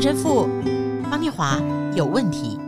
陈神父方念华有问题。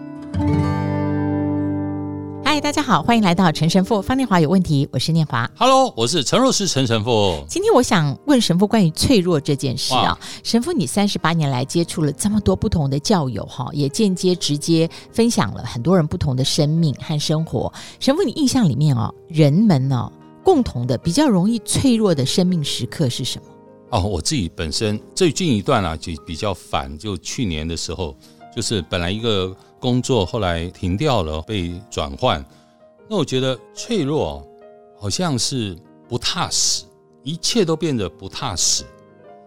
嗨，大家好，欢迎来到陈神父方念华有问题，我是念华。Hello，我是陈若思陈神父。今天我想问神父关于脆弱这件事啊。神父，你三十八年来接触了这么多不同的教友哈，也间接直接分享了很多人不同的生命和生活。神父，你印象里面哦，人们哦共同的比较容易脆弱的生命时刻是什么？哦，我自己本身最近一段啊就比较烦，就去年的时候，就是本来一个。工作后来停掉了，被转换。那我觉得脆弱，好像是不踏实，一切都变得不踏实。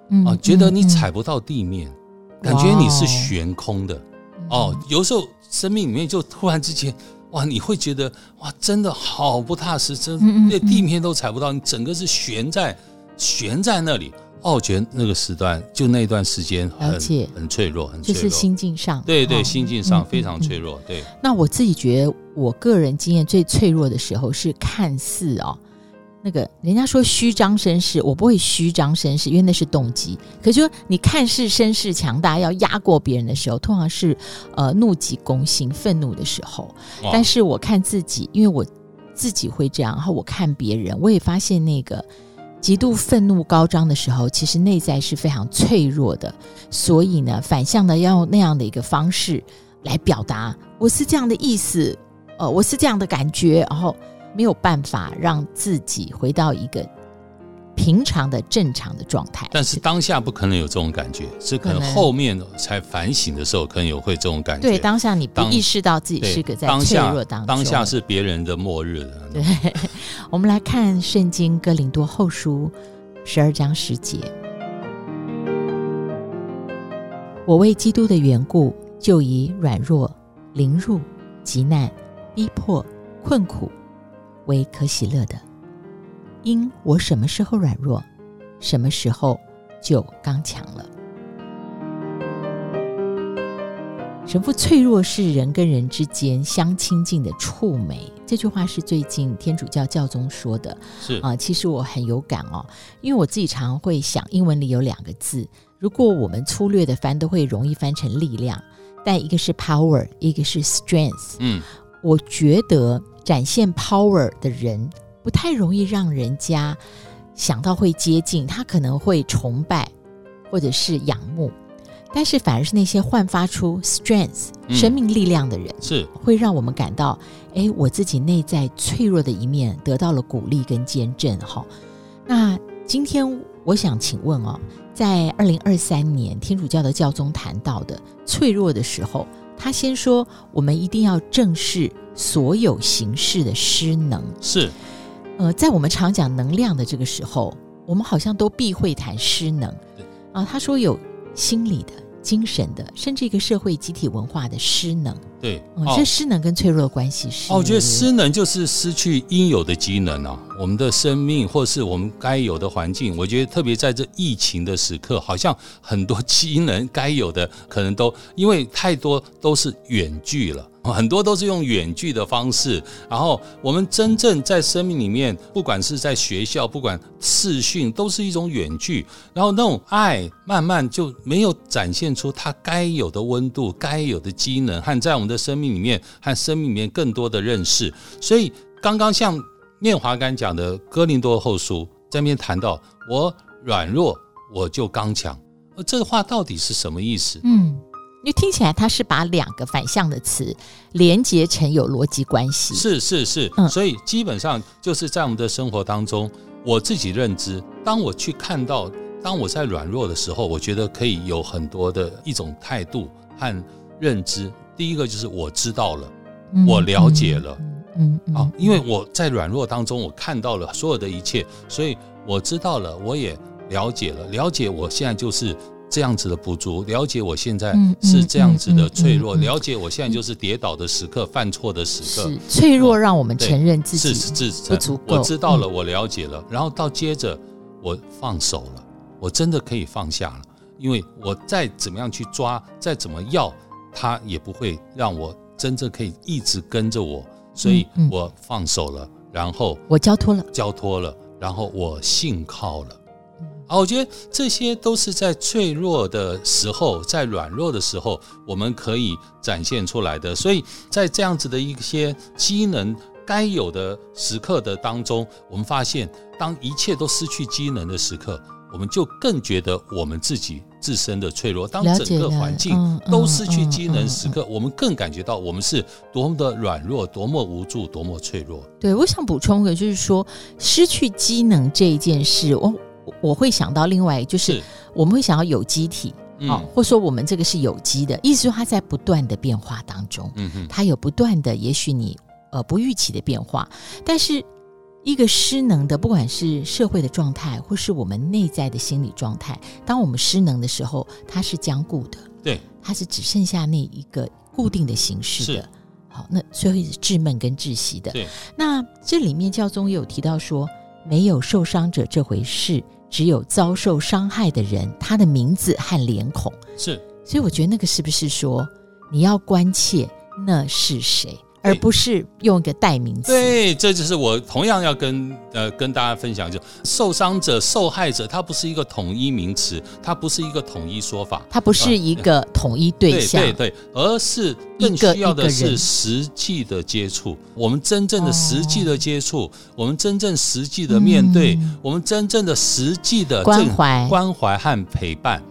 嗯，啊，觉得你踩不到地面，嗯、感觉你是悬空的。哦，有时候生命里面就突然之间，哇，你会觉得哇，真的好不踏实，真连地面都踩不到，你整个是悬在悬在那里。哦，我觉那个时段就那段时间很很脆弱，很脆弱，就是心境上，对对，心境上非常脆弱。对，那我自己觉得，我个人经验最脆弱的时候是看似哦，那个人家说虚张声势，我不会虚张声势，因为那是动机。可是说你看似声势强大，要压过别人的时候，通常是呃怒急攻心、愤怒的时候。但是我看自己，因为我自己会这样，然后我看别人，我也发现那个。极度愤怒高涨的时候，其实内在是非常脆弱的，所以呢，反向的要用那样的一个方式来表达，我是这样的意思，呃，我是这样的感觉，然后没有办法让自己回到一个。平常的正常的状态，但是当下不可能有这种感觉，是可能后面才反省的时候，可能有会这种感觉。对，当下你不意识到自己是个在脆弱当中，当下，当下是别人的末日了。对，我们来看圣经哥林多后书十二章十节：我为基督的缘故，就以软弱、凌辱、极难、逼迫、困苦为可喜乐的。因我什么时候软弱，什么时候就刚强了。神父，脆弱是人跟人之间相亲近的触媒。这句话是最近天主教教宗说的。是啊，其实我很有感哦，因为我自己常常会想，英文里有两个字，如果我们粗略的翻，都会容易翻成力量，但一个是 power，一个是 strength。嗯，我觉得展现 power 的人。不太容易让人家想到会接近，他可能会崇拜或者是仰慕，但是反而是那些焕发出 strength、嗯、生命力量的人，是会让我们感到，哎，我自己内在脆弱的一面得到了鼓励跟坚振。哈，那今天我想请问哦，在二零二三年天主教的教宗谈到的脆弱的时候，他先说我们一定要正视所有形式的失能，是。呃，在我们常讲能量的这个时候，我们好像都避讳谈失能。对啊，他说有心理的、精神的，甚至一个社会集体文化的失能。对，嗯、哦，这失能跟脆弱的关系是？哦，我觉得失能就是失去应有的机能啊，我们的生命或是我们该有的环境。我觉得特别在这疫情的时刻，好像很多 机能该有的可能都因为太多都是远距了。很多都是用远距的方式，然后我们真正在生命里面，不管是在学校，不管视讯，都是一种远距，然后那种爱慢慢就没有展现出它该有的温度、该有的机能，和在我们的生命里面和生命里面更多的认识。所以刚刚像念华刚讲的《哥林多后书》在那边谈到，我软弱，我就刚强，这话到底是什么意思？嗯。因为听起来它是把两个反向的词连接成有逻辑关系，是是是，嗯，所以基本上就是在我们的生活当中，我自己认知，当我去看到，当我在软弱的时候，我觉得可以有很多的一种态度和认知。第一个就是我知道了，我了解了，嗯嗯，啊，因为我在软弱当中，我看到了所有的一切，所以我知道了，我也了解了，了解我现在就是。这样子的不足，了解我现在是这样子的脆弱，了解我现在就是跌倒的时刻，犯错的时刻。是脆弱，让我们承认自己不足够。我知道了，我了解了，然后到接着我放手了，我真的可以放下了，因为我再怎么样去抓，再怎么要，他也不会让我真正可以一直跟着我，所以我放手了，然后我交托了，交托了，然后我信靠了。啊，我觉得这些都是在脆弱的时候，在软弱的时候，我们可以展现出来的。所以在这样子的一些机能该有的时刻的当中，我们发现，当一切都失去机能的时刻，我们就更觉得我们自己自身的脆弱。当整个环境都失去机能时刻，我们更感觉到我们是多么的软弱，多么无助，多么脆弱。对，我想补充的就是说，失去机能这一件事，我。我会想到另外，就是我们会想要有机体，啊，或者说我们这个是有机的，意思说它在不断的变化当中，嗯哼，它有不断的，也许你呃不预期的变化，但是一个失能的，不管是社会的状态，或是我们内在的心理状态，当我们失能的时候，它是僵固的，对，它是只剩下那一个固定的形式的，好，那所以是滞闷跟窒息的，对，那这里面教宗也有提到说，没有受伤者这回事。只有遭受伤害的人，他的名字和脸孔是，所以我觉得那个是不是说你要关切那是谁？而不是用一个代名词。对，这就是我同样要跟呃跟大家分享，就受伤者、受害者，它不是一个统一名词，它不是一个统一说法，它不是一个统一对象，对对对，而是更需要的是实际的接触。我们真正的实际的接触，我们真正实际的面对，我们真正的实际的关怀、关怀和陪伴。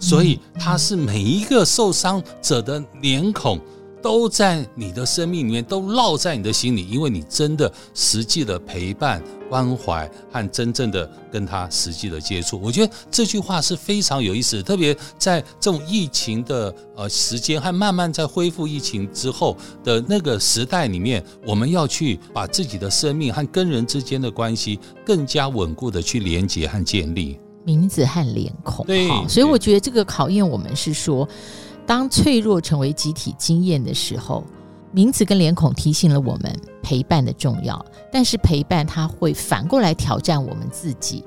所以，它是每一个受伤者的脸孔。都在你的生命里面，都烙在你的心里，因为你真的实际的陪伴、关怀和真正的跟他实际的接触。我觉得这句话是非常有意思的，特别在这种疫情的呃时间和慢慢在恢复疫情之后的那个时代里面，我们要去把自己的生命和跟人之间的关系更加稳固的去连接和建立。名字和脸孔，对，所以我觉得这个考验我们是说。当脆弱成为集体经验的时候，名字跟脸孔提醒了我们陪伴的重要。但是陪伴它会反过来挑战我们自己，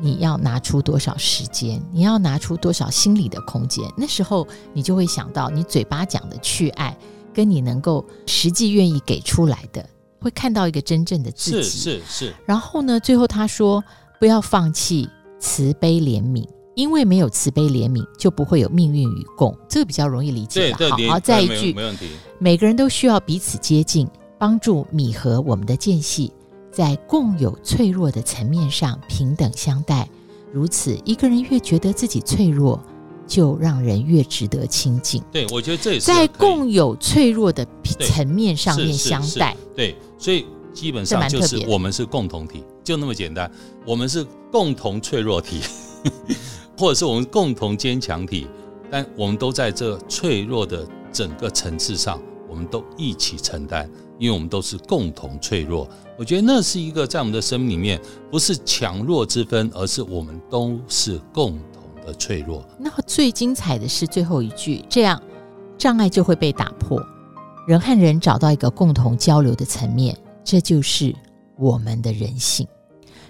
你要拿出多少时间？你要拿出多少心理的空间？那时候你就会想到，你嘴巴讲的去爱，跟你能够实际愿意给出来的，会看到一个真正的自己。是是是。然后呢，最后他说，不要放弃慈悲怜悯。因为没有慈悲怜悯，就不会有命运与共，这个比较容易理解。好，好，再一句，没问题。每个人都需要彼此接近，帮助弥合我们的间隙，在共有脆弱的层面上平等相待。如此，一个人越觉得自己脆弱，就让人越值得亲近。对，我觉得这也是在共有脆弱的层面上面相待。对，所以基本上就是我们是共同体，就那么简单。我们是共同脆弱体。或者是我们共同坚强体，但我们都在这脆弱的整个层次上，我们都一起承担，因为我们都是共同脆弱。我觉得那是一个在我们的生命里面，不是强弱之分，而是我们都是共同的脆弱。那最精彩的是最后一句，这样障碍就会被打破，人和人找到一个共同交流的层面，这就是我们的人性。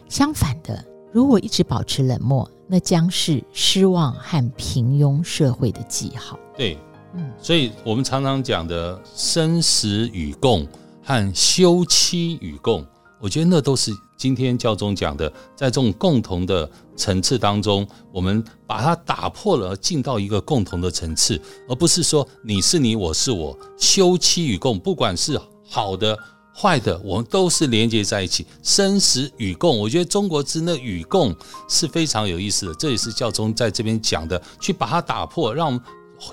相反的，如果一直保持冷漠，那将是失望和平庸社会的记号。对，嗯，所以我们常常讲的生死与共和休戚与共，我觉得那都是今天教宗讲的，在这种共同的层次当中，我们把它打破了，进到一个共同的层次，而不是说你是你，我是我，休戚与共，不管是好的。坏的，我们都是连接在一起，生死与共。我觉得中国之那与共是非常有意思的，这也是教宗在这边讲的，去把它打破，让我们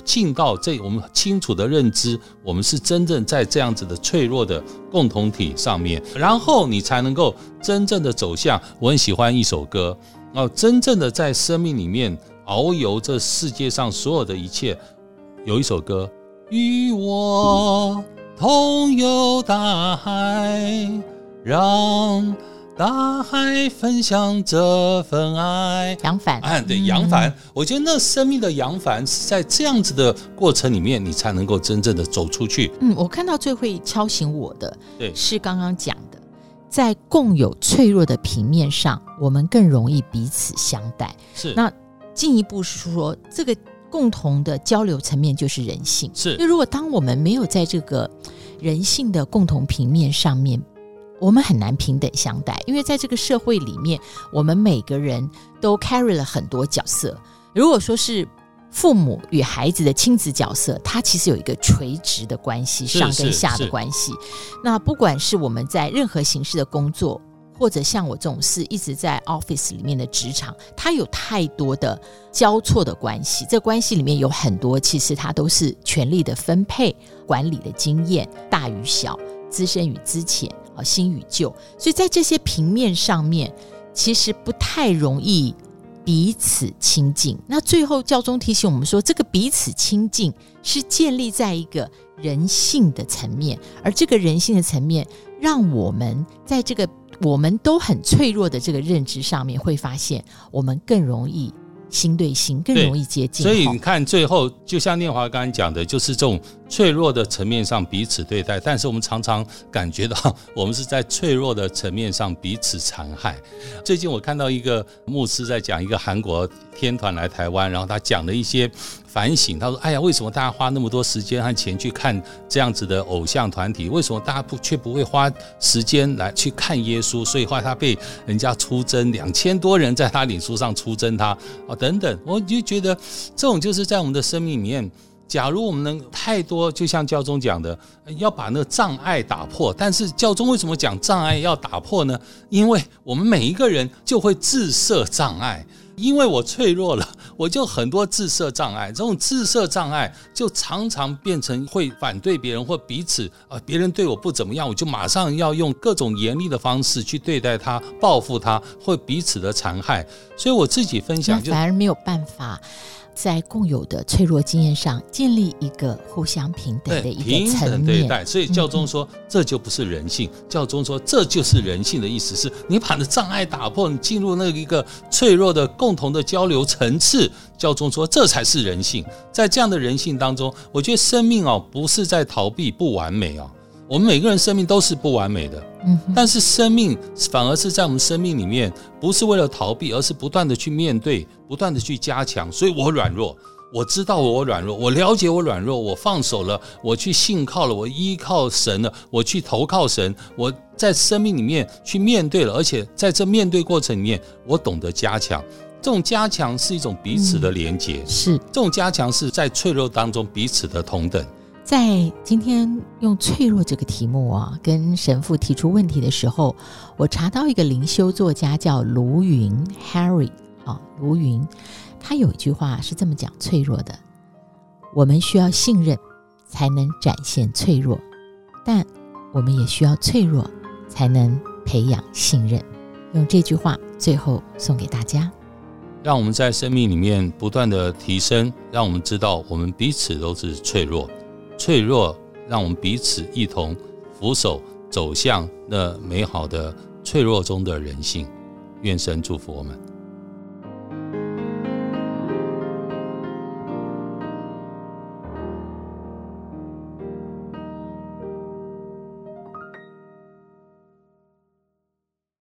进到这我们清楚的认知，我们是真正在这样子的脆弱的共同体上面，然后你才能够真正的走向。我很喜欢一首歌，然后真正的在生命里面遨游这世界上所有的一切，有一首歌与我。同游大海，让大海分享这份爱。扬帆，啊，对，扬帆。我觉得那生命的扬帆是在这样子的过程里面，你才能够真正的走出去。嗯，我看到最会敲醒我的，对，是刚刚讲的，在共有脆弱的平面上，我们更容易彼此相待。是，那进一步是说这个。共同的交流层面就是人性，是。那如果当我们没有在这个人性的共同平面上面我们很难平等相待，因为在这个社会里面，我们每个人都 carry 了很多角色。如果说是父母与孩子的亲子角色，它其实有一个垂直的关系，上跟下的关系。那不管是我们在任何形式的工作，或者像我这种是一直在 office 里面的职场，它有太多的交错的关系。这关系里面有很多，其实它都是权力的分配、管理的经验，大与小、资深与资浅、啊新与旧。所以在这些平面上面，其实不太容易。彼此亲近，那最后教宗提醒我们说，这个彼此亲近是建立在一个人性的层面，而这个人性的层面，让我们在这个我们都很脆弱的这个认知上面，会发现我们更容易。心对心更容易接近，所以你看，最后就像念华刚刚讲的，就是这种脆弱的层面上彼此对待，但是我们常常感觉到我们是在脆弱的层面上彼此残害。最近我看到一个牧师在讲一个韩国天团来台湾，然后他讲了一些。反省，他说：“哎呀，为什么大家花那么多时间和钱去看这样子的偶像团体？为什么大家不却不会花时间来去看耶稣？所以后来他被人家出征，两千多人在他脸书上出征他啊等等。我就觉得这种就是在我们的生命里面，假如我们能太多，就像教宗讲的，要把那个障碍打破。但是教宗为什么讲障碍要打破呢？因为我们每一个人就会自设障碍。”因为我脆弱了，我就很多自设障碍。这种自设障碍就常常变成会反对别人或彼此啊，别人对我不怎么样，我就马上要用各种严厉的方式去对待他，报复他，或彼此的残害。所以我自己分享就反而没有办法。在共有的脆弱经验上建立一个互相平等的一个层面，对待。所以教宗说，这就不是人性。教宗说，这就是人性的意思是，你把那障碍打破，你进入那一个脆弱的共同的交流层次。教宗说，这才是人性。在这样的人性当中，我觉得生命哦，不是在逃避不完美哦。我们每个人生命都是不完美的，嗯，但是生命反而是在我们生命里面，不是为了逃避，而是不断的去面对，不断的去加强。所以我软弱，我知道我软弱，我了解我软弱，我放手了，我去信靠了，我依靠神了，我去投靠神，我在生命里面去面对了，而且在这面对过程里面，我懂得加强。这种加强是一种彼此的连结，嗯，是这种加强是在脆弱当中彼此的同等。在今天用脆弱这个题目啊，跟神父提出问题的时候，我查到一个灵修作家叫卢云 Harry 啊，卢云，他有一句话是这么讲脆弱的：我们需要信任才能展现脆弱，但我们也需要脆弱才能培养信任。用这句话最后送给大家，让我们在生命里面不断的提升，让我们知道我们彼此都是脆弱。脆弱，让我们彼此一同扶手走向那美好的脆弱中的人性。愿神祝福我们。